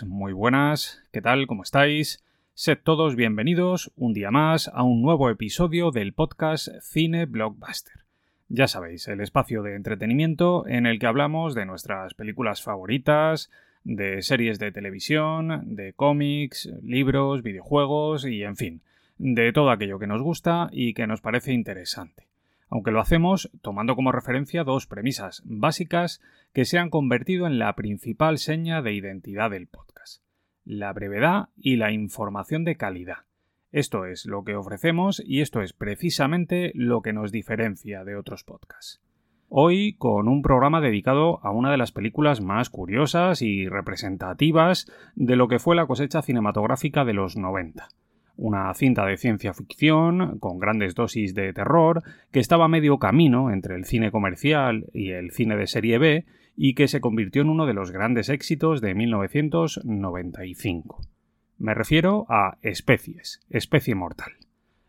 muy buenas, ¿qué tal? ¿Cómo estáis? Sed todos bienvenidos un día más a un nuevo episodio del podcast Cine Blockbuster. Ya sabéis, el espacio de entretenimiento en el que hablamos de nuestras películas favoritas, de series de televisión, de cómics, libros, videojuegos y, en fin, de todo aquello que nos gusta y que nos parece interesante aunque lo hacemos tomando como referencia dos premisas básicas que se han convertido en la principal seña de identidad del podcast. La brevedad y la información de calidad. Esto es lo que ofrecemos y esto es precisamente lo que nos diferencia de otros podcasts. Hoy con un programa dedicado a una de las películas más curiosas y representativas de lo que fue la cosecha cinematográfica de los 90 una cinta de ciencia ficción con grandes dosis de terror que estaba a medio camino entre el cine comercial y el cine de serie B y que se convirtió en uno de los grandes éxitos de 1995. Me refiero a Especies, Especie Mortal,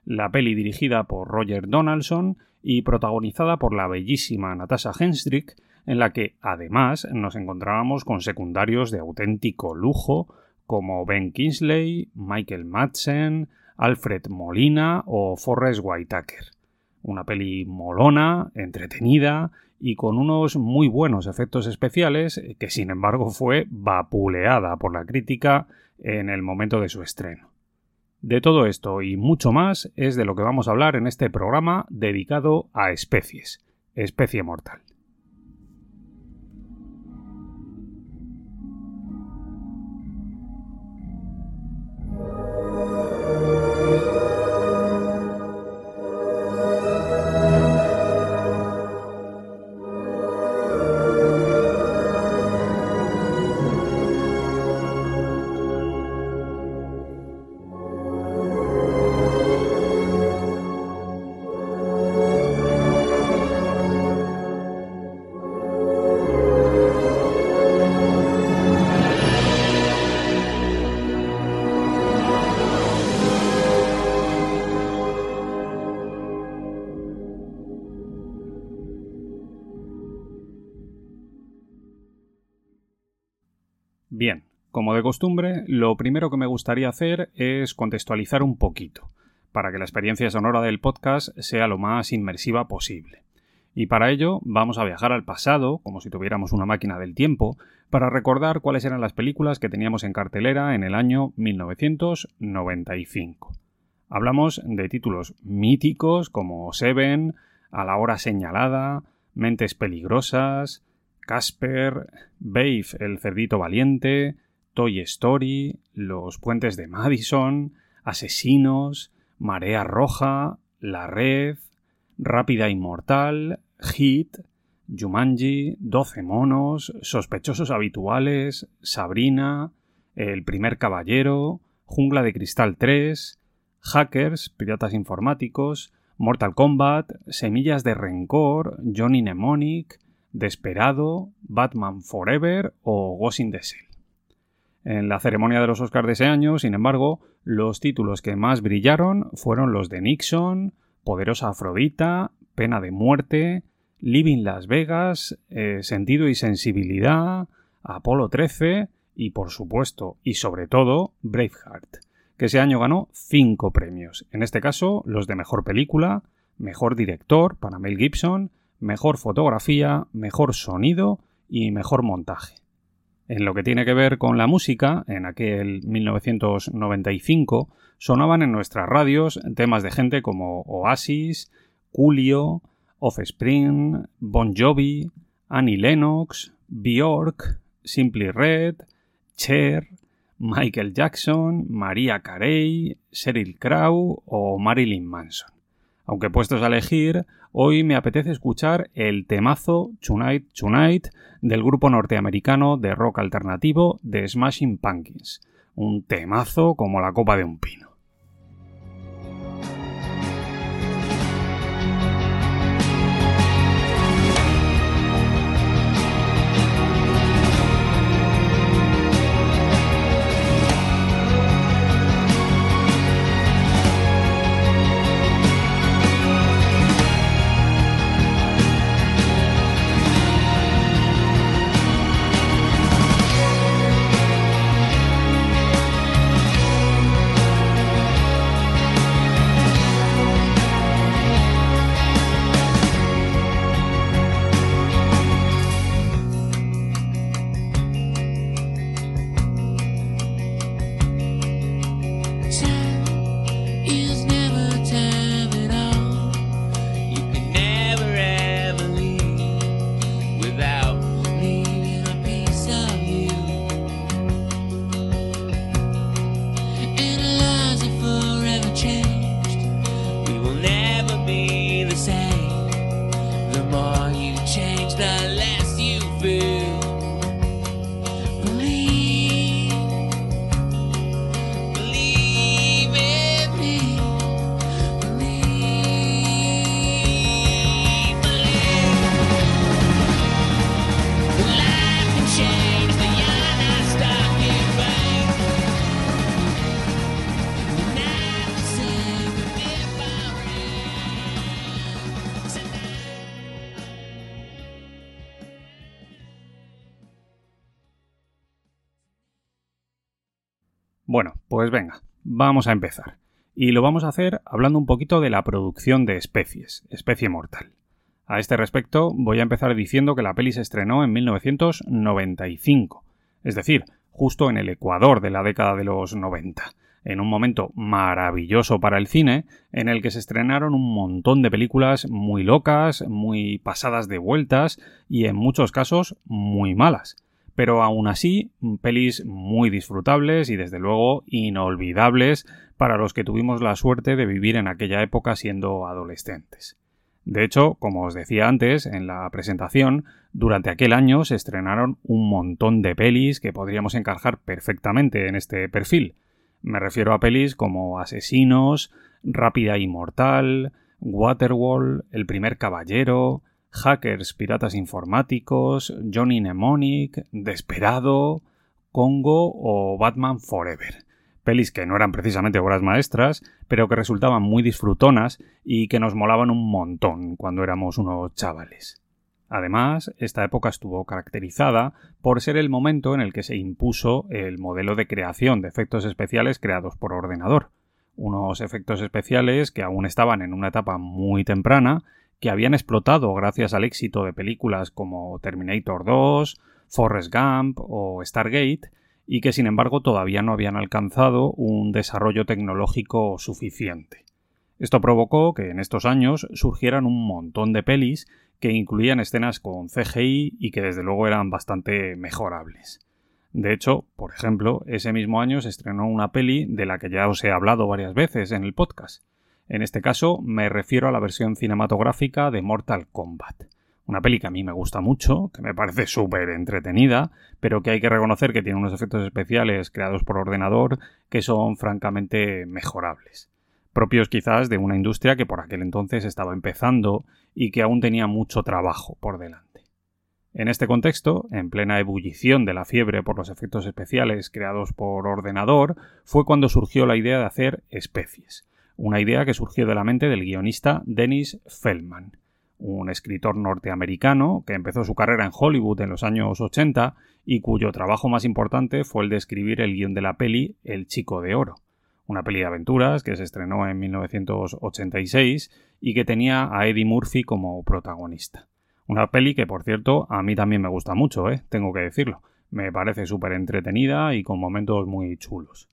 la peli dirigida por Roger Donaldson y protagonizada por la bellísima Natasha Henstridge, en la que además nos encontrábamos con secundarios de auténtico lujo como Ben Kingsley, Michael Madsen, Alfred Molina o Forrest Whitaker. Una peli molona, entretenida y con unos muy buenos efectos especiales que sin embargo fue vapuleada por la crítica en el momento de su estreno. De todo esto y mucho más es de lo que vamos a hablar en este programa dedicado a especies, especie mortal. De costumbre, lo primero que me gustaría hacer es contextualizar un poquito, para que la experiencia sonora del podcast sea lo más inmersiva posible. Y para ello vamos a viajar al pasado, como si tuviéramos una máquina del tiempo, para recordar cuáles eran las películas que teníamos en cartelera en el año 1995. Hablamos de títulos míticos como Seven, A la hora señalada, Mentes peligrosas, Casper, Babe el cerdito valiente, Toy Story, Los puentes de Madison, Asesinos, Marea Roja, La Red, Rápida Inmortal, Hit, Jumanji, Doce monos, Sospechosos habituales, Sabrina, El primer caballero, Jungla de Cristal 3, Hackers, Piratas informáticos, Mortal Kombat, Semillas de Rencor, Johnny Mnemonic, Desperado, Batman Forever o Ghost in. En la ceremonia de los Oscars de ese año, sin embargo, los títulos que más brillaron fueron los de Nixon, Poderosa Afrodita, Pena de Muerte, Living Las Vegas, eh, Sentido y Sensibilidad, Apolo 13 y, por supuesto, y sobre todo, Braveheart, que ese año ganó cinco premios, en este caso los de Mejor Película, Mejor Director para Mel Gibson, mejor fotografía, mejor sonido y mejor montaje. En lo que tiene que ver con la música, en aquel 1995 sonaban en nuestras radios temas de gente como Oasis, Julio, Offspring, Bon Jovi, Annie Lennox, Bjork, Simply Red, Cher, Michael Jackson, María Carey, Sheryl Crow o Marilyn Manson. Aunque puestos a elegir, hoy me apetece escuchar el temazo Tonight Tonight del grupo norteamericano de rock alternativo The Smashing Pumpkins. Un temazo como la copa de un pino. Bueno, pues venga, vamos a empezar. Y lo vamos a hacer hablando un poquito de la producción de especies, especie mortal. A este respecto, voy a empezar diciendo que la peli se estrenó en 1995, es decir, justo en el ecuador de la década de los 90, en un momento maravilloso para el cine, en el que se estrenaron un montón de películas muy locas, muy pasadas de vueltas y en muchos casos muy malas. Pero aún así, pelis muy disfrutables y desde luego inolvidables para los que tuvimos la suerte de vivir en aquella época siendo adolescentes. De hecho, como os decía antes en la presentación, durante aquel año se estrenaron un montón de pelis que podríamos encajar perfectamente en este perfil. Me refiero a pelis como Asesinos, Rápida y Mortal, Waterwall, El primer caballero, Hackers, Piratas Informáticos, Johnny Mnemonic, Desperado, Congo o Batman Forever pelis que no eran precisamente obras maestras, pero que resultaban muy disfrutonas y que nos molaban un montón cuando éramos unos chavales. Además, esta época estuvo caracterizada por ser el momento en el que se impuso el modelo de creación de efectos especiales creados por ordenador. Unos efectos especiales que aún estaban en una etapa muy temprana, que habían explotado gracias al éxito de películas como Terminator 2, Forrest Gump o Stargate, y que sin embargo todavía no habían alcanzado un desarrollo tecnológico suficiente. Esto provocó que en estos años surgieran un montón de pelis que incluían escenas con CGI y que desde luego eran bastante mejorables. De hecho, por ejemplo, ese mismo año se estrenó una peli de la que ya os he hablado varias veces en el podcast. En este caso me refiero a la versión cinematográfica de Mortal Kombat. Una peli que a mí me gusta mucho, que me parece súper entretenida, pero que hay que reconocer que tiene unos efectos especiales creados por ordenador que son francamente mejorables. Propios quizás de una industria que por aquel entonces estaba empezando y que aún tenía mucho trabajo por delante. En este contexto, en plena ebullición de la fiebre por los efectos especiales creados por ordenador, fue cuando surgió la idea de hacer especies, una idea que surgió de la mente del guionista Dennis Feldman un escritor norteamericano que empezó su carrera en Hollywood en los años 80 y cuyo trabajo más importante fue el de escribir el guion de la peli El Chico de Oro, una peli de aventuras que se estrenó en 1986 y que tenía a Eddie Murphy como protagonista. Una peli que, por cierto, a mí también me gusta mucho, ¿eh? tengo que decirlo. Me parece súper entretenida y con momentos muy chulos.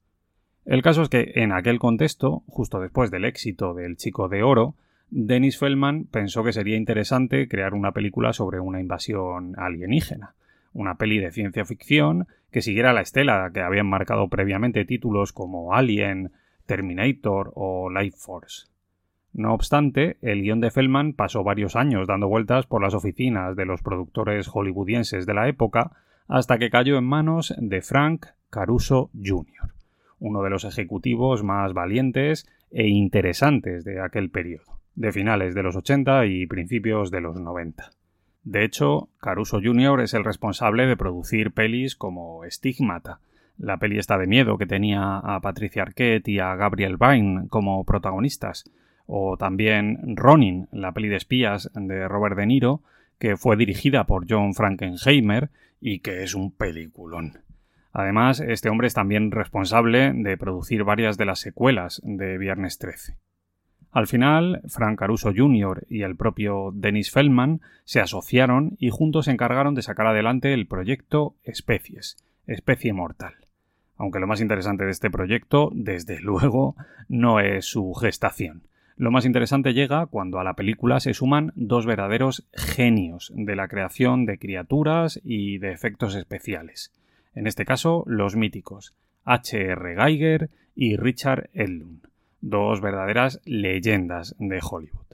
El caso es que en aquel contexto, justo después del éxito del Chico de Oro, Dennis Feldman pensó que sería interesante crear una película sobre una invasión alienígena, una peli de ciencia ficción que siguiera la estela que habían marcado previamente títulos como Alien, Terminator o Life Force. No obstante, el guion de Feldman pasó varios años dando vueltas por las oficinas de los productores hollywoodienses de la época hasta que cayó en manos de Frank Caruso Jr., uno de los ejecutivos más valientes e interesantes de aquel periodo de finales de los 80 y principios de los 90. De hecho, Caruso Jr. es el responsable de producir pelis como Stigmata, la peli esta de miedo que tenía a Patricia Arquette y a Gabriel Byrne como protagonistas, o también Ronin, la peli de espías de Robert De Niro, que fue dirigida por John Frankenheimer y que es un peliculón. Además, este hombre es también responsable de producir varias de las secuelas de Viernes 13. Al final, Frank Caruso Jr. y el propio Dennis Feldman se asociaron y juntos se encargaron de sacar adelante el proyecto Especies, Especie Mortal. Aunque lo más interesante de este proyecto, desde luego, no es su gestación. Lo más interesante llega cuando a la película se suman dos verdaderos genios de la creación de criaturas y de efectos especiales. En este caso, los míticos H.R. Geiger y Richard Edlund dos verdaderas leyendas de Hollywood.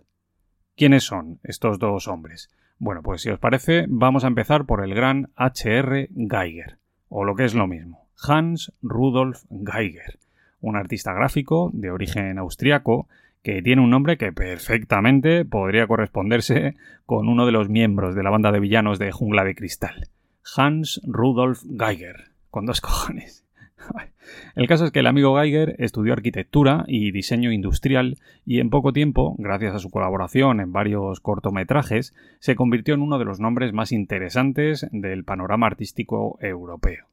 ¿Quiénes son estos dos hombres? Bueno, pues si os parece, vamos a empezar por el gran H.R. Geiger, o lo que es lo mismo, Hans Rudolf Geiger, un artista gráfico de origen austriaco que tiene un nombre que perfectamente podría corresponderse con uno de los miembros de la banda de villanos de Jungla de Cristal, Hans Rudolf Geiger, con dos cojones. El caso es que el amigo Geiger estudió arquitectura y diseño industrial y en poco tiempo, gracias a su colaboración en varios cortometrajes, se convirtió en uno de los nombres más interesantes del panorama artístico europeo.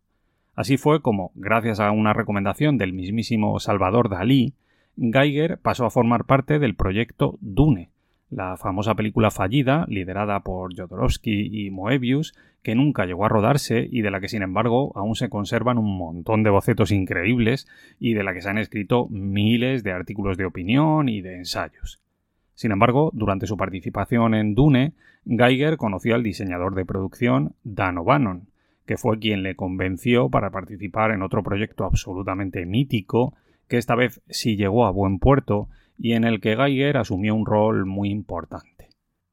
Así fue como, gracias a una recomendación del mismísimo Salvador Dalí, Geiger pasó a formar parte del proyecto Dune, la famosa película fallida, liderada por Jodorowsky y Moebius, que nunca llegó a rodarse y de la que sin embargo aún se conservan un montón de bocetos increíbles y de la que se han escrito miles de artículos de opinión y de ensayos. Sin embargo, durante su participación en Dune, Geiger conoció al diseñador de producción Dan O'Bannon, que fue quien le convenció para participar en otro proyecto absolutamente mítico, que esta vez sí llegó a buen puerto y en el que Geiger asumió un rol muy importante.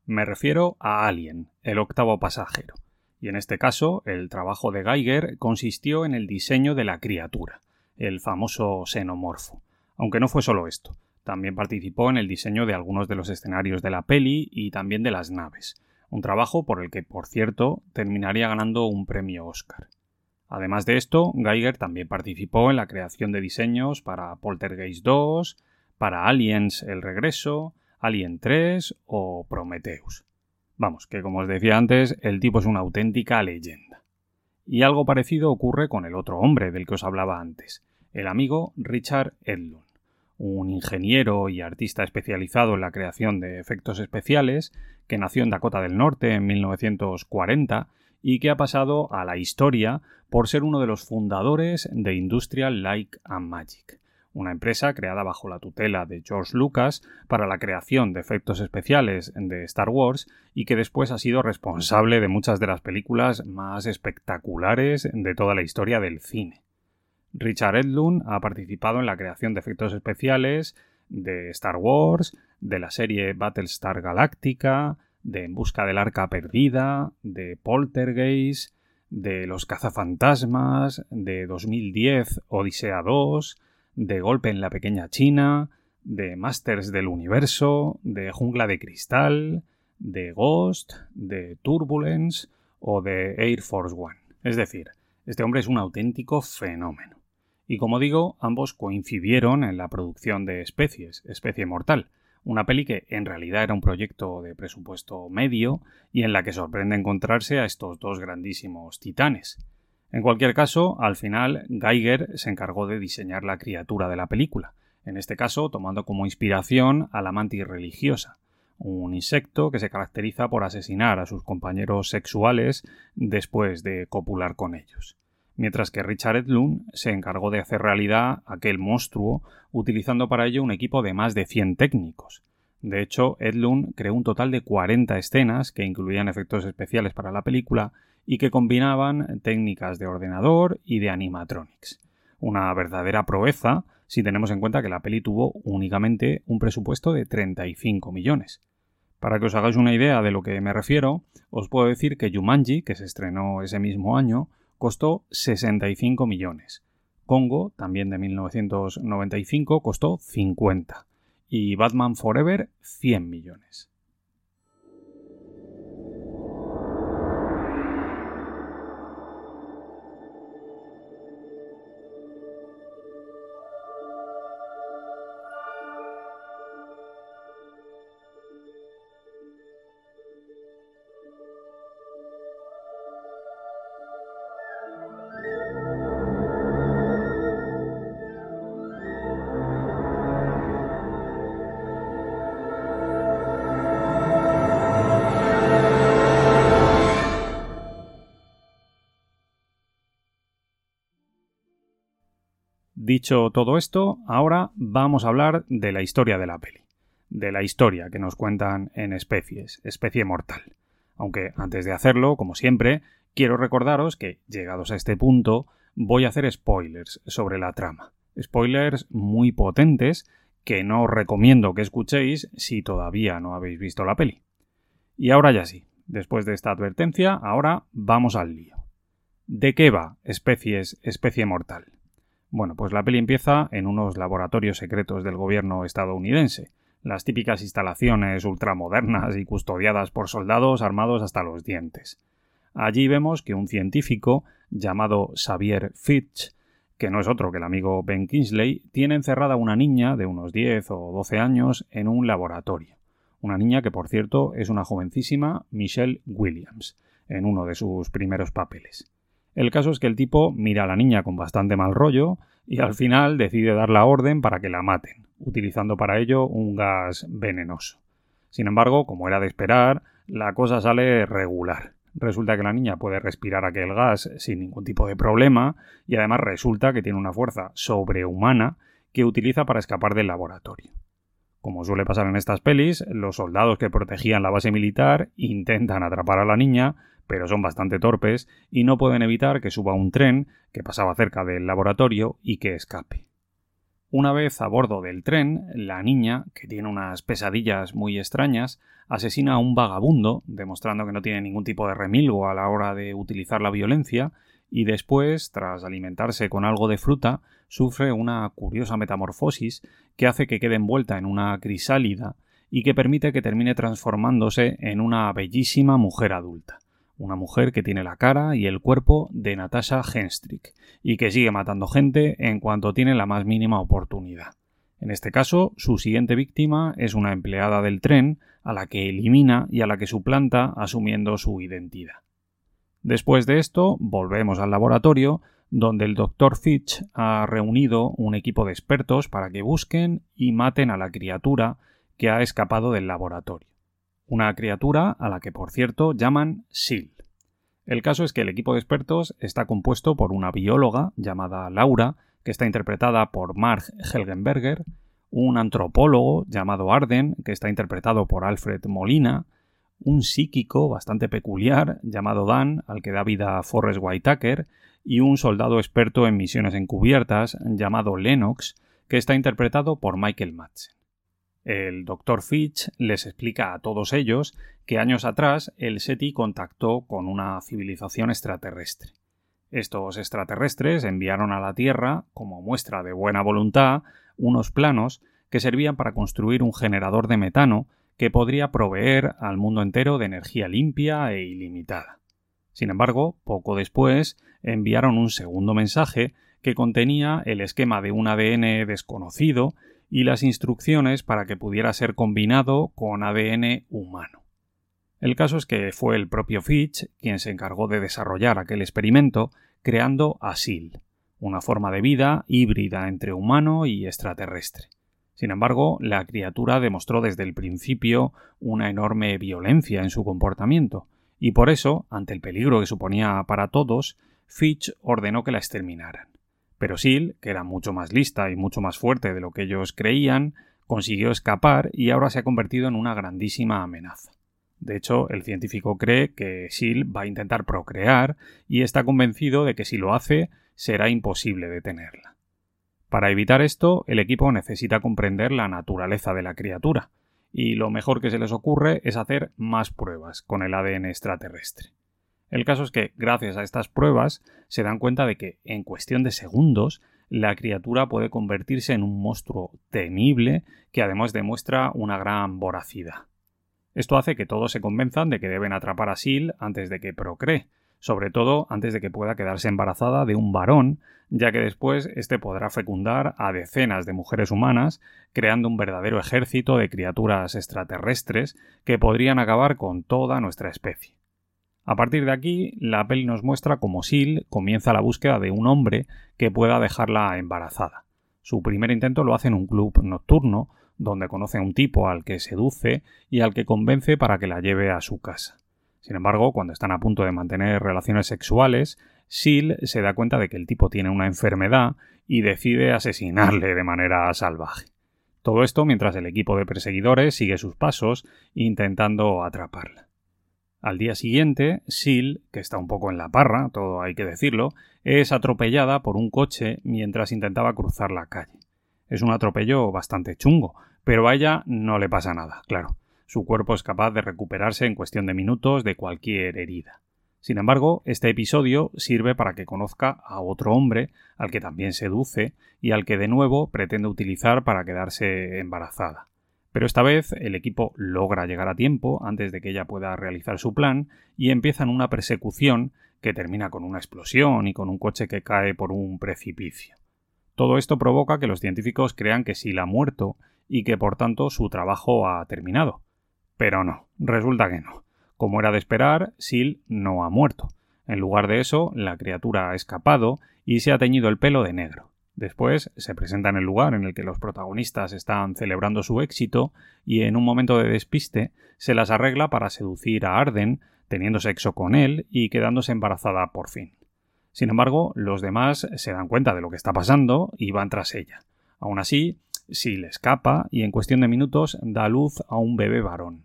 Me refiero a Alien, el octavo pasajero, y en este caso el trabajo de Geiger consistió en el diseño de la criatura, el famoso xenomorfo. Aunque no fue solo esto, también participó en el diseño de algunos de los escenarios de la peli y también de las naves, un trabajo por el que, por cierto, terminaría ganando un premio Oscar. Además de esto, Geiger también participó en la creación de diseños para Poltergeist 2, para Aliens El Regreso, Alien 3 o Prometheus. Vamos, que como os decía antes, el tipo es una auténtica leyenda. Y algo parecido ocurre con el otro hombre del que os hablaba antes, el amigo Richard Edlund, un ingeniero y artista especializado en la creación de efectos especiales, que nació en Dakota del Norte en 1940 y que ha pasado a la historia por ser uno de los fundadores de Industrial Light and Magic, una empresa creada bajo la tutela de George Lucas para la creación de efectos especiales de Star Wars y que después ha sido responsable de muchas de las películas más espectaculares de toda la historia del cine. Richard Edlund ha participado en la creación de efectos especiales de Star Wars, de la serie Battlestar Galactica, de En busca del arca perdida, de Poltergeist, de Los cazafantasmas, de 2010 Odisea 2, de Golpe en la Pequeña China, de Masters del Universo, de Jungla de Cristal, de Ghost, de Turbulence o de Air Force One. Es decir, este hombre es un auténtico fenómeno. Y como digo, ambos coincidieron en la producción de Especies, Especie Mortal, una peli que en realidad era un proyecto de presupuesto medio y en la que sorprende encontrarse a estos dos grandísimos titanes. En cualquier caso, al final, Geiger se encargó de diseñar la criatura de la película, en este caso tomando como inspiración a la mantis religiosa, un insecto que se caracteriza por asesinar a sus compañeros sexuales después de copular con ellos. Mientras que Richard Edlund se encargó de hacer realidad aquel monstruo utilizando para ello un equipo de más de 100 técnicos. De hecho, Edlund creó un total de 40 escenas que incluían efectos especiales para la película y que combinaban técnicas de ordenador y de animatronics. Una verdadera proeza si tenemos en cuenta que la peli tuvo únicamente un presupuesto de 35 millones. Para que os hagáis una idea de lo que me refiero, os puedo decir que Jumanji, que se estrenó ese mismo año, costó 65 millones. Congo, también de 1995, costó 50. Y Batman Forever, 100 millones. Dicho todo esto, ahora vamos a hablar de la historia de la peli, de la historia que nos cuentan en especies, especie mortal. Aunque antes de hacerlo, como siempre, quiero recordaros que, llegados a este punto, voy a hacer spoilers sobre la trama. Spoilers muy potentes que no os recomiendo que escuchéis si todavía no habéis visto la peli. Y ahora ya sí, después de esta advertencia, ahora vamos al lío. ¿De qué va especies, especie mortal? Bueno, pues la peli empieza en unos laboratorios secretos del gobierno estadounidense, las típicas instalaciones ultramodernas y custodiadas por soldados armados hasta los dientes. Allí vemos que un científico llamado Xavier Fitch, que no es otro que el amigo Ben Kingsley, tiene encerrada una niña de unos 10 o 12 años en un laboratorio. Una niña que, por cierto, es una jovencísima Michelle Williams, en uno de sus primeros papeles. El caso es que el tipo mira a la niña con bastante mal rollo y al final decide dar la orden para que la maten, utilizando para ello un gas venenoso. Sin embargo, como era de esperar, la cosa sale regular. Resulta que la niña puede respirar aquel gas sin ningún tipo de problema y además resulta que tiene una fuerza sobrehumana que utiliza para escapar del laboratorio. Como suele pasar en estas pelis, los soldados que protegían la base militar intentan atrapar a la niña, pero son bastante torpes y no pueden evitar que suba un tren que pasaba cerca del laboratorio y que escape. Una vez a bordo del tren, la niña, que tiene unas pesadillas muy extrañas, asesina a un vagabundo, demostrando que no tiene ningún tipo de remilgo a la hora de utilizar la violencia, y después, tras alimentarse con algo de fruta, sufre una curiosa metamorfosis que hace que quede envuelta en una crisálida y que permite que termine transformándose en una bellísima mujer adulta. Una mujer que tiene la cara y el cuerpo de Natasha Henstrick y que sigue matando gente en cuanto tiene la más mínima oportunidad. En este caso, su siguiente víctima es una empleada del tren a la que elimina y a la que suplanta asumiendo su identidad. Después de esto, volvemos al laboratorio, donde el Dr. Fitch ha reunido un equipo de expertos para que busquen y maten a la criatura que ha escapado del laboratorio. Una criatura a la que, por cierto, llaman SIL. El caso es que el equipo de expertos está compuesto por una bióloga llamada Laura, que está interpretada por Marg Helgenberger, un antropólogo llamado Arden, que está interpretado por Alfred Molina, un psíquico bastante peculiar llamado Dan, al que da vida Forrest Whitaker, y un soldado experto en misiones encubiertas llamado Lennox, que está interpretado por Michael Madsen. El Dr. Fitch les explica a todos ellos que años atrás el SETI contactó con una civilización extraterrestre. Estos extraterrestres enviaron a la Tierra, como muestra de buena voluntad, unos planos que servían para construir un generador de metano que podría proveer al mundo entero de energía limpia e ilimitada. Sin embargo, poco después enviaron un segundo mensaje que contenía el esquema de un ADN desconocido y las instrucciones para que pudiera ser combinado con ADN humano. El caso es que fue el propio Fitch quien se encargó de desarrollar aquel experimento creando ASIL, una forma de vida híbrida entre humano y extraterrestre. Sin embargo, la criatura demostró desde el principio una enorme violencia en su comportamiento, y por eso, ante el peligro que suponía para todos, Fitch ordenó que la exterminaran. Pero Sil, que era mucho más lista y mucho más fuerte de lo que ellos creían, consiguió escapar y ahora se ha convertido en una grandísima amenaza. De hecho, el científico cree que Sil va a intentar procrear y está convencido de que si lo hace será imposible detenerla. Para evitar esto, el equipo necesita comprender la naturaleza de la criatura, y lo mejor que se les ocurre es hacer más pruebas con el ADN extraterrestre. El caso es que, gracias a estas pruebas, se dan cuenta de que, en cuestión de segundos, la criatura puede convertirse en un monstruo temible que además demuestra una gran voracidad. Esto hace que todos se convenzan de que deben atrapar a Sil antes de que procree, sobre todo antes de que pueda quedarse embarazada de un varón, ya que después éste podrá fecundar a decenas de mujeres humanas, creando un verdadero ejército de criaturas extraterrestres que podrían acabar con toda nuestra especie. A partir de aquí, la peli nos muestra cómo Sil comienza la búsqueda de un hombre que pueda dejarla embarazada. Su primer intento lo hace en un club nocturno, donde conoce a un tipo al que seduce y al que convence para que la lleve a su casa. Sin embargo, cuando están a punto de mantener relaciones sexuales, Sil se da cuenta de que el tipo tiene una enfermedad y decide asesinarle de manera salvaje. Todo esto mientras el equipo de perseguidores sigue sus pasos intentando atraparla. Al día siguiente, Sil, que está un poco en la parra, todo hay que decirlo, es atropellada por un coche mientras intentaba cruzar la calle. Es un atropello bastante chungo, pero a ella no le pasa nada, claro. Su cuerpo es capaz de recuperarse en cuestión de minutos de cualquier herida. Sin embargo, este episodio sirve para que conozca a otro hombre al que también seduce y al que de nuevo pretende utilizar para quedarse embarazada. Pero esta vez el equipo logra llegar a tiempo antes de que ella pueda realizar su plan y empiezan una persecución que termina con una explosión y con un coche que cae por un precipicio. Todo esto provoca que los científicos crean que Sil ha muerto y que por tanto su trabajo ha terminado. Pero no, resulta que no. Como era de esperar, Sil no ha muerto. En lugar de eso, la criatura ha escapado y se ha teñido el pelo de negro. Después se presenta en el lugar en el que los protagonistas están celebrando su éxito y en un momento de despiste se las arregla para seducir a Arden, teniendo sexo con él y quedándose embarazada por fin. Sin embargo, los demás se dan cuenta de lo que está pasando y van tras ella. Aún así, sí le escapa y en cuestión de minutos da luz a un bebé varón.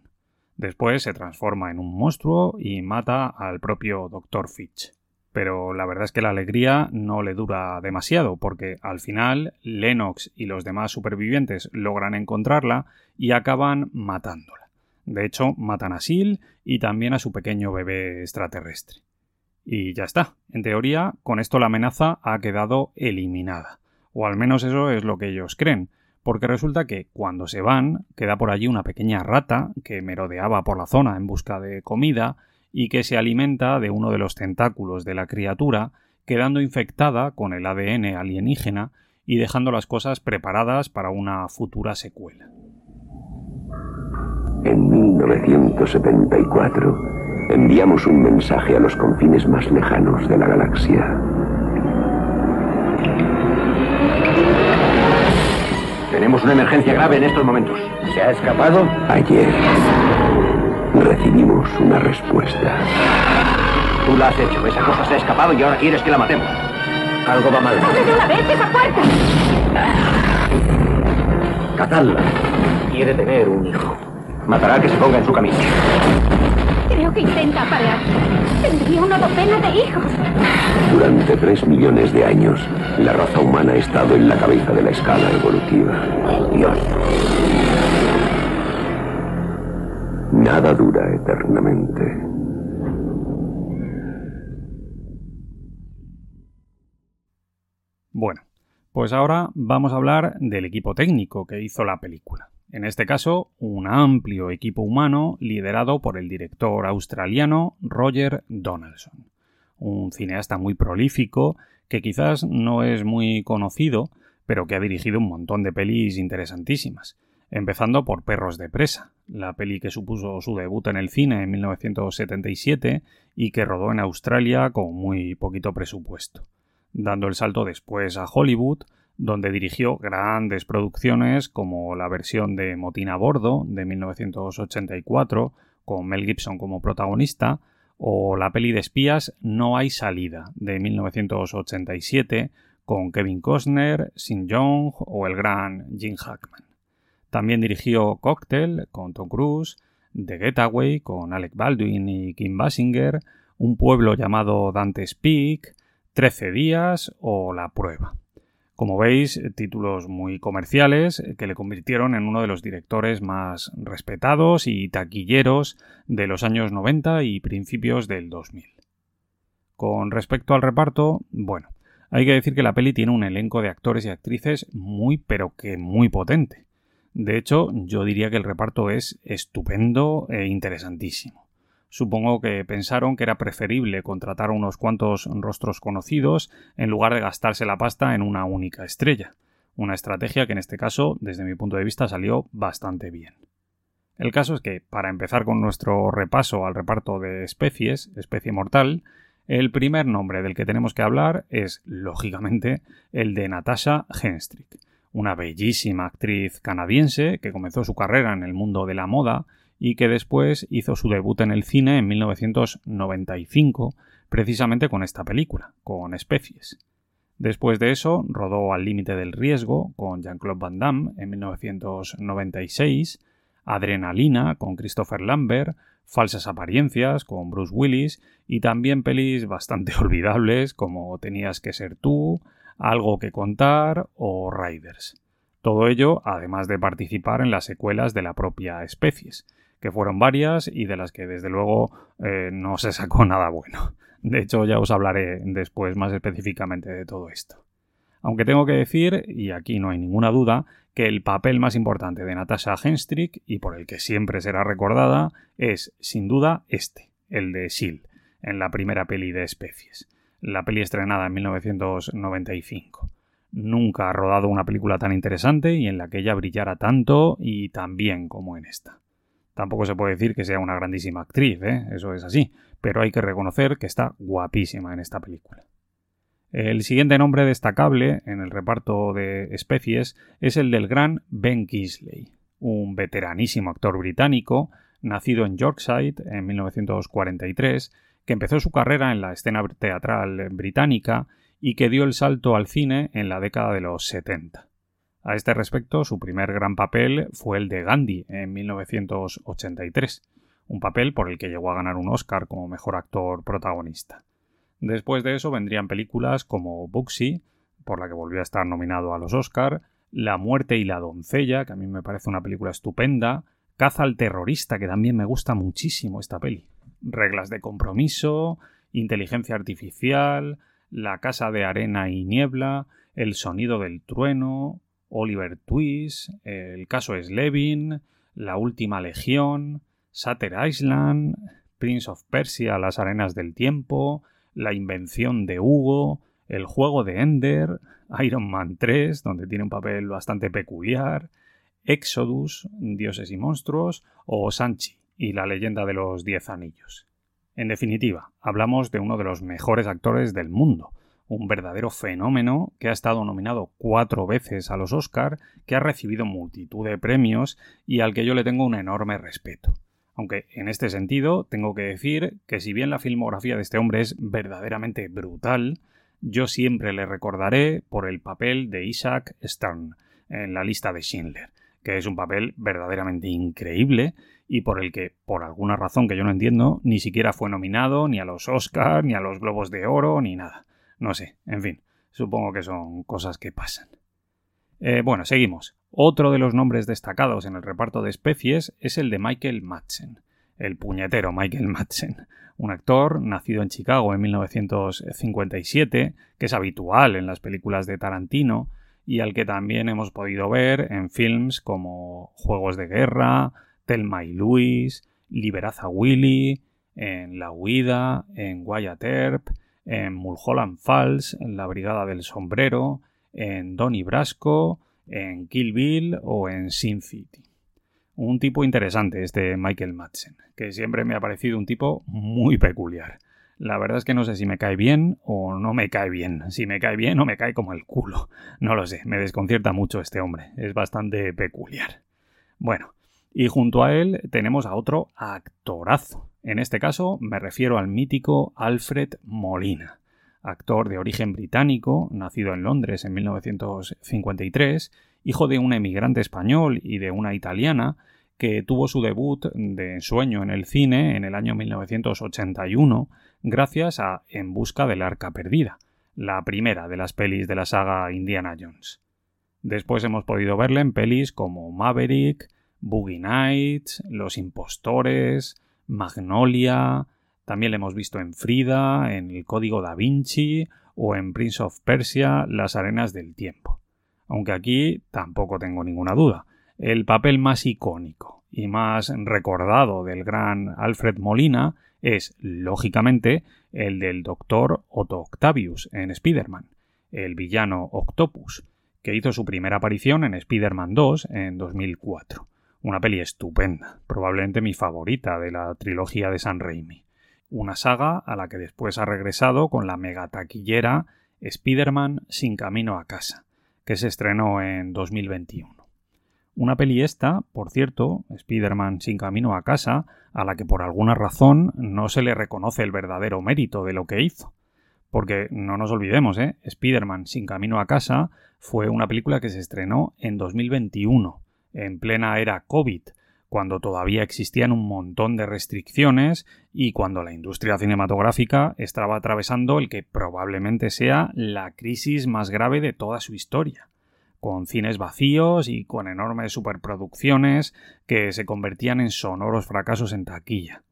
Después se transforma en un monstruo y mata al propio Dr. Fitch. Pero la verdad es que la alegría no le dura demasiado, porque al final Lennox y los demás supervivientes logran encontrarla y acaban matándola. De hecho, matan a Sil y también a su pequeño bebé extraterrestre. Y ya está. En teoría, con esto la amenaza ha quedado eliminada. O al menos eso es lo que ellos creen. Porque resulta que cuando se van, queda por allí una pequeña rata que merodeaba por la zona en busca de comida y que se alimenta de uno de los tentáculos de la criatura, quedando infectada con el ADN alienígena y dejando las cosas preparadas para una futura secuela. En 1974 enviamos un mensaje a los confines más lejanos de la galaxia. Tenemos una emergencia grave en estos momentos. ¿Se ha escapado? Ayer recibimos una respuesta. Tú la has hecho. Esa cosa se ha escapado y ahora quieres que la matemos. Algo va mal. ¡Abre de una vez esa puerta! Cazadla. Quiere tener un hijo. Matará que se ponga en su camino. Creo que intenta aparear. Tendría una docena de hijos. Durante tres millones de años, la raza humana ha estado en la cabeza de la escala evolutiva. Dios. Nada dura eternamente. Bueno, pues ahora vamos a hablar del equipo técnico que hizo la película. En este caso, un amplio equipo humano liderado por el director australiano Roger Donaldson, un cineasta muy prolífico que quizás no es muy conocido, pero que ha dirigido un montón de pelis interesantísimas, empezando por Perros de Presa, la peli que supuso su debut en el cine en 1977 y que rodó en Australia con muy poquito presupuesto, dando el salto después a Hollywood, donde dirigió grandes producciones como la versión de Motín a Bordo de 1984, con Mel Gibson como protagonista, o la peli de espías No hay salida de 1987, con Kevin Costner, Sin Jong o el gran Jim Hackman. También dirigió Cocktail con Tom Cruise, The Getaway con Alec Baldwin y Kim Basinger, Un pueblo llamado Dante's Peak, Trece días o La prueba. Como veis, títulos muy comerciales que le convirtieron en uno de los directores más respetados y taquilleros de los años 90 y principios del 2000. Con respecto al reparto, bueno, hay que decir que la peli tiene un elenco de actores y actrices muy pero que muy potente. De hecho, yo diría que el reparto es estupendo e interesantísimo. Supongo que pensaron que era preferible contratar unos cuantos rostros conocidos en lugar de gastarse la pasta en una única estrella. Una estrategia que en este caso, desde mi punto de vista, salió bastante bien. El caso es que, para empezar con nuestro repaso al reparto de especies, especie mortal, el primer nombre del que tenemos que hablar es, lógicamente, el de Natasha Henstrick una bellísima actriz canadiense que comenzó su carrera en el mundo de la moda y que después hizo su debut en el cine en 1995, precisamente con esta película, con Especies. Después de eso, rodó Al límite del riesgo con Jean-Claude Van Damme en 1996, Adrenalina con Christopher Lambert, Falsas apariencias con Bruce Willis y también pelis bastante olvidables como Tenías que ser tú, algo que contar o Riders. Todo ello además de participar en las secuelas de la propia especies, que fueron varias y de las que desde luego eh, no se sacó nada bueno. De hecho ya os hablaré después más específicamente de todo esto. Aunque tengo que decir, y aquí no hay ninguna duda, que el papel más importante de Natasha Henstrick, y por el que siempre será recordada, es sin duda este, el de Shield, en la primera peli de especies la peli estrenada en 1995. Nunca ha rodado una película tan interesante y en la que ella brillara tanto y tan bien como en esta. Tampoco se puede decir que sea una grandísima actriz, ¿eh? eso es así, pero hay que reconocer que está guapísima en esta película. El siguiente nombre destacable en el reparto de especies es el del gran Ben Kingsley, un veteranísimo actor británico, nacido en Yorkshire en 1943, que empezó su carrera en la escena teatral británica y que dio el salto al cine en la década de los 70. A este respecto, su primer gran papel fue el de Gandhi en 1983, un papel por el que llegó a ganar un Oscar como mejor actor protagonista. Después de eso vendrían películas como Bugsy, por la que volvió a estar nominado a los Oscar, La muerte y la doncella, que a mí me parece una película estupenda, Caza al terrorista, que también me gusta muchísimo esta peli, Reglas de compromiso, Inteligencia artificial, La casa de arena y niebla, El sonido del trueno, Oliver Twist, El caso Slevin, La última legión, Sutter Island, Prince of Persia, Las arenas del tiempo, La invención de Hugo, El juego de Ender, Iron Man 3, donde tiene un papel bastante peculiar, Exodus, Dioses y Monstruos, o Sanchi y la leyenda de los Diez Anillos. En definitiva, hablamos de uno de los mejores actores del mundo, un verdadero fenómeno que ha estado nominado cuatro veces a los Oscar, que ha recibido multitud de premios y al que yo le tengo un enorme respeto. Aunque en este sentido tengo que decir que si bien la filmografía de este hombre es verdaderamente brutal, yo siempre le recordaré por el papel de Isaac Stern en la lista de Schindler, que es un papel verdaderamente increíble y por el que, por alguna razón que yo no entiendo, ni siquiera fue nominado ni a los Oscars, ni a los Globos de Oro, ni nada. No sé, en fin, supongo que son cosas que pasan. Eh, bueno, seguimos. Otro de los nombres destacados en el reparto de especies es el de Michael Madsen, el puñetero Michael Madsen, un actor nacido en Chicago en 1957, que es habitual en las películas de Tarantino y al que también hemos podido ver en films como Juegos de Guerra, Thelma y Louise, Liberaza Willy, en La Huida, en Wyatt Earp, en Mulholland Falls, en La Brigada del Sombrero, en Donnie Brasco, en Kill Bill o en Sin City. Un tipo interesante este Michael Madsen, que siempre me ha parecido un tipo muy peculiar. La verdad es que no sé si me cae bien o no me cae bien. Si me cae bien o me cae como el culo. No lo sé, me desconcierta mucho este hombre. Es bastante peculiar. Bueno, y junto a él tenemos a otro actorazo. En este caso me refiero al mítico Alfred Molina actor de origen británico, nacido en Londres en 1953, hijo de un emigrante español y de una italiana, que tuvo su debut de sueño en el cine en el año 1981 gracias a En busca del arca perdida, la primera de las pelis de la saga Indiana Jones. Después hemos podido verle en pelis como Maverick, Boogie Nights, Los Impostores, Magnolia, también le hemos visto en Frida, en El Código da Vinci o en Prince of Persia, Las Arenas del Tiempo. Aunque aquí tampoco tengo ninguna duda. El papel más icónico y más recordado del gran Alfred Molina es, lógicamente, el del doctor Otto Octavius en Spider-Man, el villano Octopus, que hizo su primera aparición en Spider-Man 2 en 2004. Una peli estupenda, probablemente mi favorita de la trilogía de San Raimi una saga a la que después ha regresado con la megataquillera Spider-Man Sin Camino a Casa, que se estrenó en 2021. Una peli esta, por cierto, Spider-Man Sin Camino a Casa, a la que por alguna razón no se le reconoce el verdadero mérito de lo que hizo. Porque no nos olvidemos, ¿eh? Spider-Man Sin Camino a Casa fue una película que se estrenó en 2021, en plena era COVID, cuando todavía existían un montón de restricciones y cuando la industria cinematográfica estaba atravesando el que probablemente sea la crisis más grave de toda su historia, con cines vacíos y con enormes superproducciones que se convertían en sonoros fracasos en taquilla.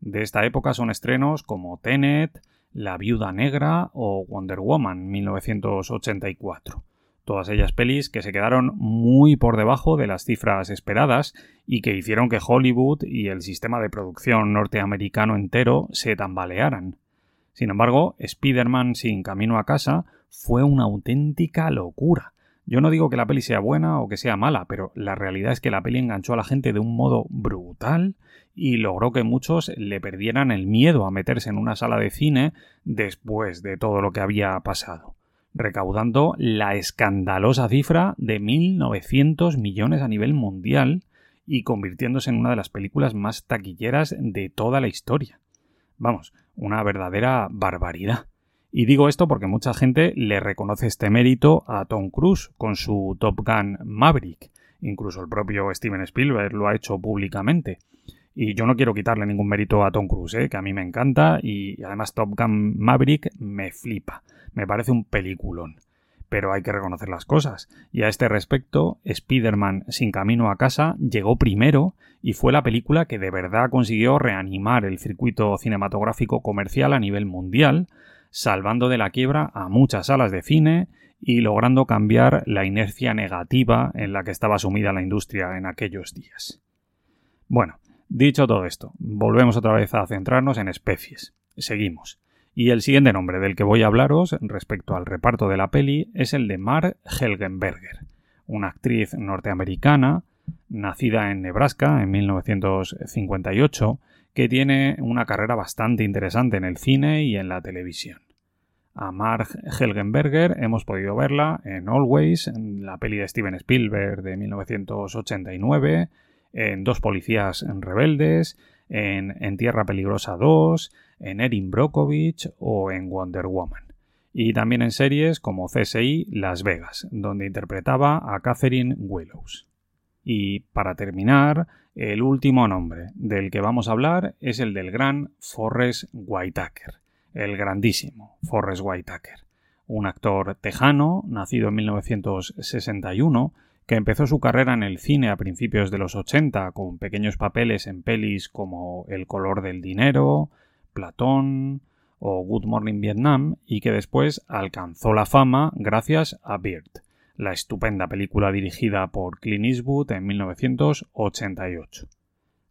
De esta época son estrenos como Tenet, La Viuda Negra o Wonder Woman 1984 Todas ellas pelis que se quedaron muy por debajo de las cifras esperadas y que hicieron que Hollywood y el sistema de producción norteamericano entero se tambalearan. Sin embargo, Spider-Man sin camino a casa fue una auténtica locura, Yo no digo que la peli sea buena o que sea mala, pero la realidad es que la peli enganchó a la gente de un modo brutal y logró que muchos le perdieran el miedo a meterse en una sala de cine después de todo lo que había pasado, recaudando la escandalosa cifra de 1.900 millones a nivel mundial y convirtiéndose en una de las películas más taquilleras de toda la historia. Vamos, una verdadera barbaridad. Y digo esto porque mucha gente le reconoce este mérito a Tom Cruise con su Top Gun Maverick. Incluso el propio Steven Spielberg lo ha hecho públicamente. Y yo no quiero quitarle ningún mérito a Tom Cruise, ¿eh? que a mí me encanta y además Top Gun Maverick me flipa. Me parece un peliculón. Pero hay que reconocer las cosas. Y a este respecto, Spider-Man Sin Camino a Casa llegó primero y fue la película que de verdad consiguió reanimar el circuito cinematográfico comercial a nivel mundial, salvando de la quiebra a muchas salas de cine y logrando cambiar la inercia negativa en la que estaba sumida la industria en aquellos días. Bueno, dicho todo esto, volvemos otra vez a centrarnos en especies. Seguimos. Y el siguiente nombre del que voy a hablaros respecto al reparto de la peli es el de Mar Helgenberger, una actriz norteamericana nacida en Nebraska en 1958 que tiene una carrera bastante interesante en el cine y en la televisión. A Marg Helgenberger hemos podido verla en Always, en la peli de Steven Spielberg de 1989, en Dos policías rebeldes, en En Tierra Peligrosa 2, en Erin Brockovich o en Wonder Woman. Y también en series como CSI Las Vegas, donde interpretaba a Catherine Willows. Y para terminar, el último nombre del que vamos a hablar es el del gran Forrest Whitaker, el grandísimo Forrest Whitaker, un actor tejano, nacido en 1961, que empezó su carrera en el cine a principios de los 80 con pequeños papeles en pelis como El color del dinero, Platón o Good Morning Vietnam y que después alcanzó la fama gracias a Beard, la estupenda película dirigida por Clint Eastwood en 1988.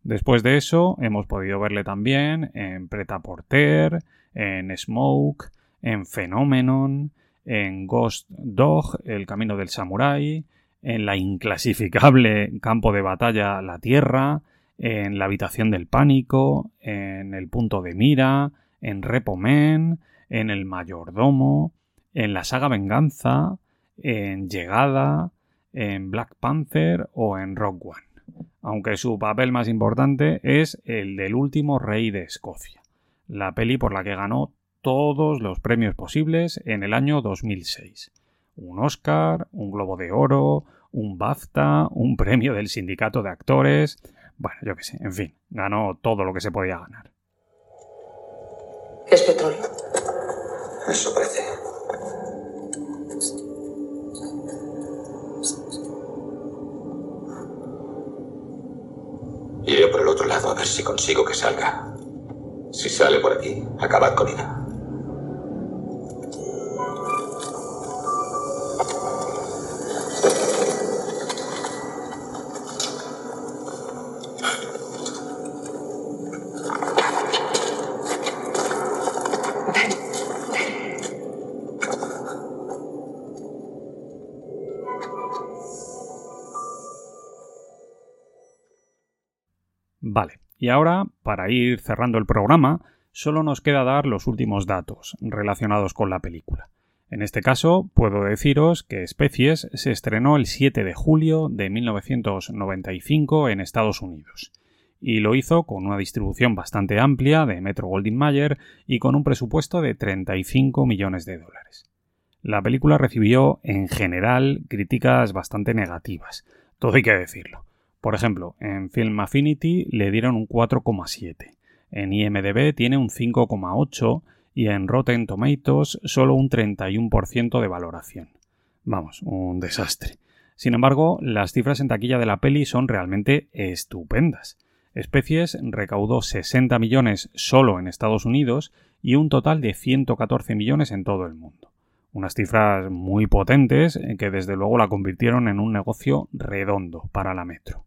Después de eso, hemos podido verle también en Preta Porter, en Smoke, en Phenomenon, en Ghost Dog, El Camino del Samurái, en la inclasificable Campo de Batalla La Tierra, en La Habitación del Pánico, en El Punto de Mira, en Repomen, en El Mayordomo, en la saga Venganza, en Llegada, en Black Panther o en Rock One, aunque su papel más importante es el del último rey de Escocia, la peli por la que ganó todos los premios posibles en el año 2006. Un Oscar, un Globo de Oro, un BAFTA, un premio del Sindicato de Actores. Bueno, yo qué sé, en fin, ganó todo lo que se podía ganar. ¿Es petróleo? Eso parece. Iré por el otro lado a ver si consigo que salga. Si sale por aquí, acabad con ella. Y ahora, para ir cerrando el programa, solo nos queda dar los últimos datos relacionados con la película. En este caso, puedo deciros que Especies se estrenó el 7 de julio de 1995 en Estados Unidos, y lo hizo con una distribución bastante amplia de Metro Goldwyn Mayer y con un presupuesto de 35 millones de dólares. La película recibió, en general, críticas bastante negativas, todo hay que decirlo. Por ejemplo, en Film Affinity le dieron un 4,7, en IMDB tiene un 5,8 y en Rotten Tomatoes solo un 31% de valoración. Vamos, un desastre. Sin embargo, las cifras en taquilla de la peli son realmente estupendas. Especies recaudó 60 millones solo en Estados Unidos y un total de 114 millones en todo el mundo. Unas cifras muy potentes que desde luego la convirtieron en un negocio redondo para la Metro.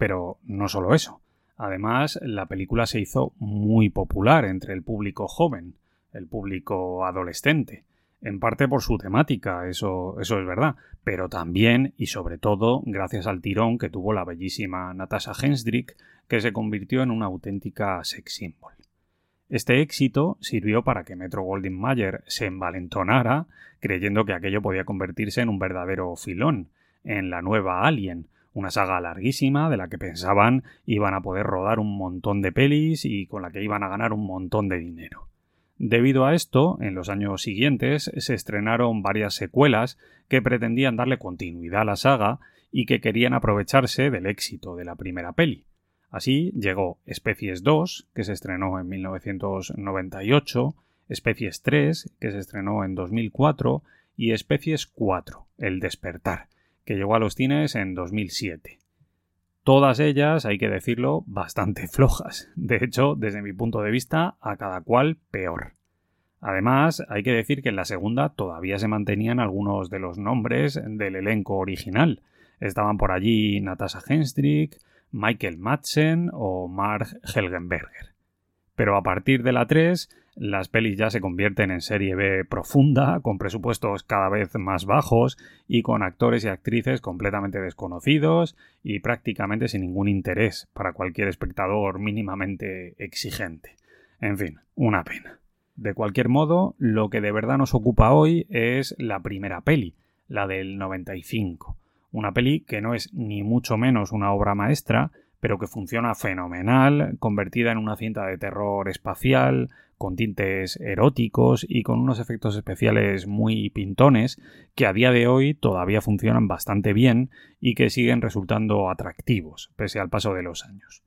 Pero no solo eso. Además, la película se hizo muy popular entre el público joven, el público adolescente. en parte por su temática, eso, eso es verdad, pero también y sobre todo gracias al tirón que tuvo la bellísima Natasha Hensdrick, que se convirtió en una auténtica sex symbol. Este éxito sirvió para que Metro Goldwyn Mayer se envalentonara, creyendo que aquello podía convertirse en un verdadero filón, en la nueva Alien, una saga larguísima de la que pensaban iban a poder rodar un montón de pelis y con la que iban a ganar un montón de dinero. Debido a esto, en los años siguientes se estrenaron varias secuelas que pretendían darle continuidad a la saga y que querían aprovecharse del éxito de la primera peli. Así llegó Especies 2, que se estrenó en 1998, Especies 3, que se estrenó en 2004, y Especies 4, El despertar, que llegó a los cines en 2007. Todas ellas, hay que decirlo, bastante flojas. De hecho, desde mi punto de vista, a cada cual peor. Además, hay que decir que en la segunda todavía se mantenían algunos de los nombres del elenco original. Estaban por allí Natasha Henstridge, Michael Madsen o Mark Helgenberger. Pero a partir de la 3 las pelis ya se convierten en serie B profunda, con presupuestos cada vez más bajos y con actores y actrices completamente desconocidos y prácticamente sin ningún interés para cualquier espectador mínimamente exigente. En fin, una pena. De cualquier modo, lo que de verdad nos ocupa hoy es la primera peli, la del 95. Una peli que no es ni mucho menos una obra maestra, pero que funciona fenomenal, convertida en una cinta de terror espacial, con tintes eróticos y con unos efectos especiales muy pintones que a día de hoy todavía funcionan bastante bien y que siguen resultando atractivos pese al paso de los años.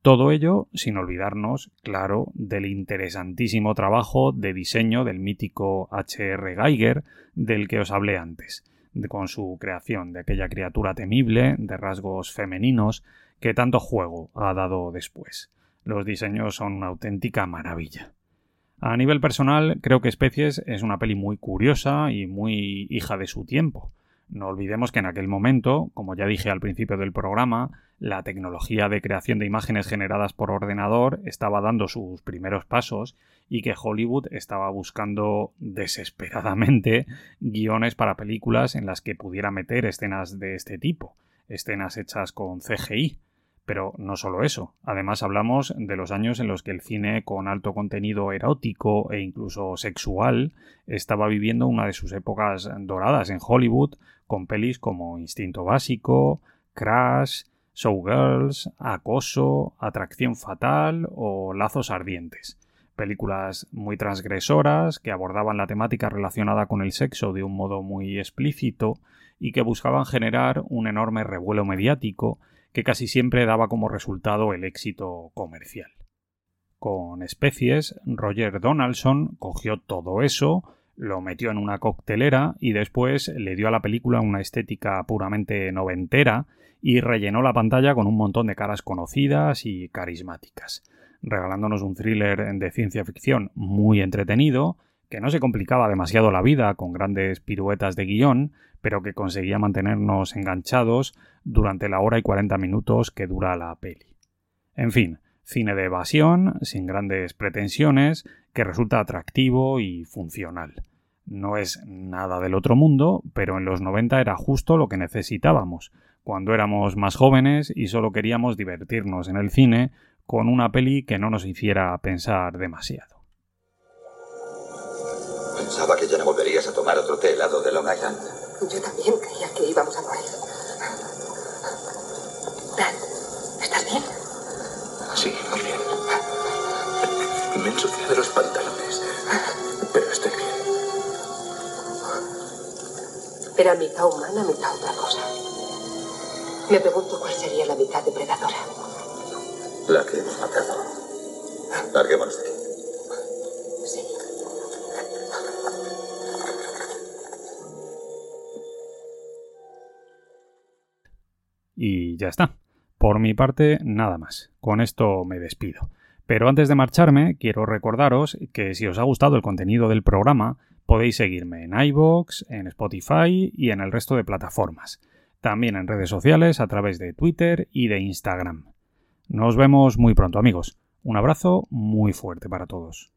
Todo ello sin olvidarnos, claro, del interesantísimo trabajo de diseño del mítico H.R. Geiger del que os hablé antes, con su creación de aquella criatura temible, de rasgos femeninos, que tanto juego ha dado después. Los diseños son una auténtica maravilla. A nivel personal, creo que Especies es una peli muy curiosa y muy hija de su tiempo. No olvidemos que en aquel momento, como ya dije al principio del programa, la tecnología de creación de imágenes generadas por ordenador estaba dando sus primeros pasos y que Hollywood estaba buscando desesperadamente guiones para películas en las que pudiera meter escenas de este tipo, escenas hechas con CGI. Pero no solo eso, además hablamos de los años en los que el cine con alto contenido erótico e incluso sexual estaba viviendo una de sus épocas doradas en Hollywood, con pelis como Instinto Básico, Crash, Showgirls, Acoso, Atracción Fatal o Lazos Ardientes. Películas muy transgresoras que abordaban la temática relacionada con el sexo de un modo muy explícito y que buscaban generar un enorme revuelo mediático que casi siempre daba como resultado el éxito comercial. Con especies, Roger Donaldson cogió todo eso, lo metió en una coctelera y después le dio a la película una estética puramente noventera y rellenó la pantalla con un montón de caras conocidas y carismáticas, regalándonos un thriller de ciencia ficción muy entretenido, que no se complicaba demasiado la vida con grandes piruetas de guion, pero que conseguía mantenernos enganchados durante la hora y 40 minutos que dura la peli. En fin, cine de evasión, sin grandes pretensiones, que resulta atractivo y funcional. No es nada del otro mundo, pero en los 90 era justo lo que necesitábamos, cuando éramos más jóvenes y solo queríamos divertirnos en el cine con una peli que no nos hiciera pensar demasiado. Pensaba que ya no volverías a tomar otro té helado de Long Island. Yo también creía que íbamos a morir. Dan, ¿estás bien? Sí, muy bien. Me he ensuciado los pantalones. Pero estoy bien. Era mitad humana, mitad otra cosa. Me pregunto cuál sería la mitad depredadora. La que hemos matado. Larguémonos de aquí. Y ya está. Por mi parte, nada más. Con esto me despido. Pero antes de marcharme, quiero recordaros que si os ha gustado el contenido del programa, podéis seguirme en iVoox, en Spotify y en el resto de plataformas. También en redes sociales a través de Twitter y de Instagram. Nos vemos muy pronto, amigos. Un abrazo muy fuerte para todos.